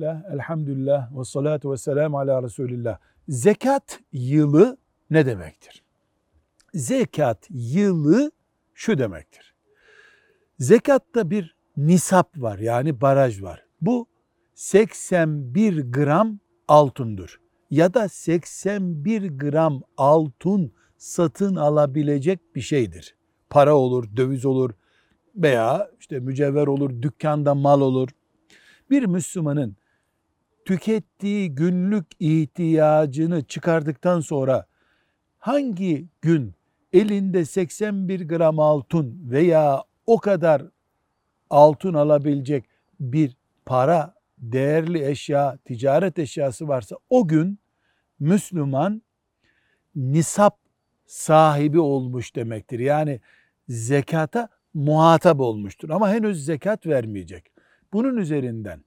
Bismillah, elhamdülillah ve salatu ve selamu ala Resulillah. Zekat yılı ne demektir? Zekat yılı şu demektir. Zekatta bir nisap var yani baraj var. Bu 81 gram altındır. Ya da 81 gram altın satın alabilecek bir şeydir. Para olur, döviz olur veya işte mücevher olur, dükkanda mal olur. Bir Müslümanın tükettiği günlük ihtiyacını çıkardıktan sonra hangi gün elinde 81 gram altın veya o kadar altın alabilecek bir para, değerli eşya, ticaret eşyası varsa o gün Müslüman nisap sahibi olmuş demektir. Yani zekata muhatap olmuştur ama henüz zekat vermeyecek. Bunun üzerinden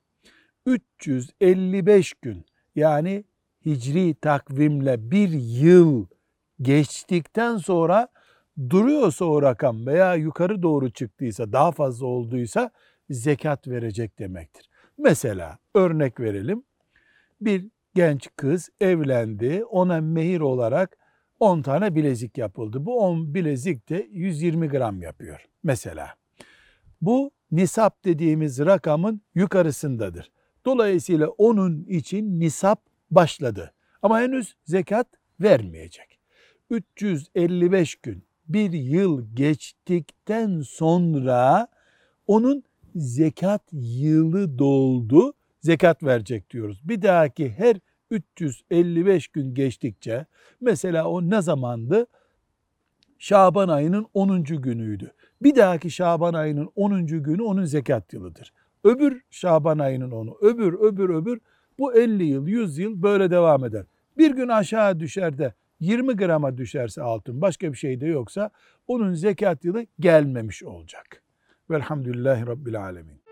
355 gün yani hicri takvimle bir yıl geçtikten sonra duruyorsa o rakam veya yukarı doğru çıktıysa daha fazla olduysa zekat verecek demektir. Mesela örnek verelim. Bir genç kız evlendi. Ona mehir olarak 10 tane bilezik yapıldı. Bu 10 bilezik de 120 gram yapıyor mesela. Bu nisap dediğimiz rakamın yukarısındadır. Dolayısıyla onun için nisap başladı. Ama henüz zekat vermeyecek. 355 gün, bir yıl geçtikten sonra onun zekat yılı doldu, zekat verecek diyoruz. Bir dahaki her 355 gün geçtikçe mesela o ne zamandı? Şaban ayının 10. günüydü. Bir dahaki Şaban ayının 10. günü onun zekat yılıdır. Öbür Şaban ayının onu, öbür, öbür, öbür bu 50 yıl, 100 yıl böyle devam eder. Bir gün aşağı düşer de 20 grama düşerse altın başka bir şey de yoksa onun zekat yılı gelmemiş olacak. Velhamdülillahi Rabbil Alemin.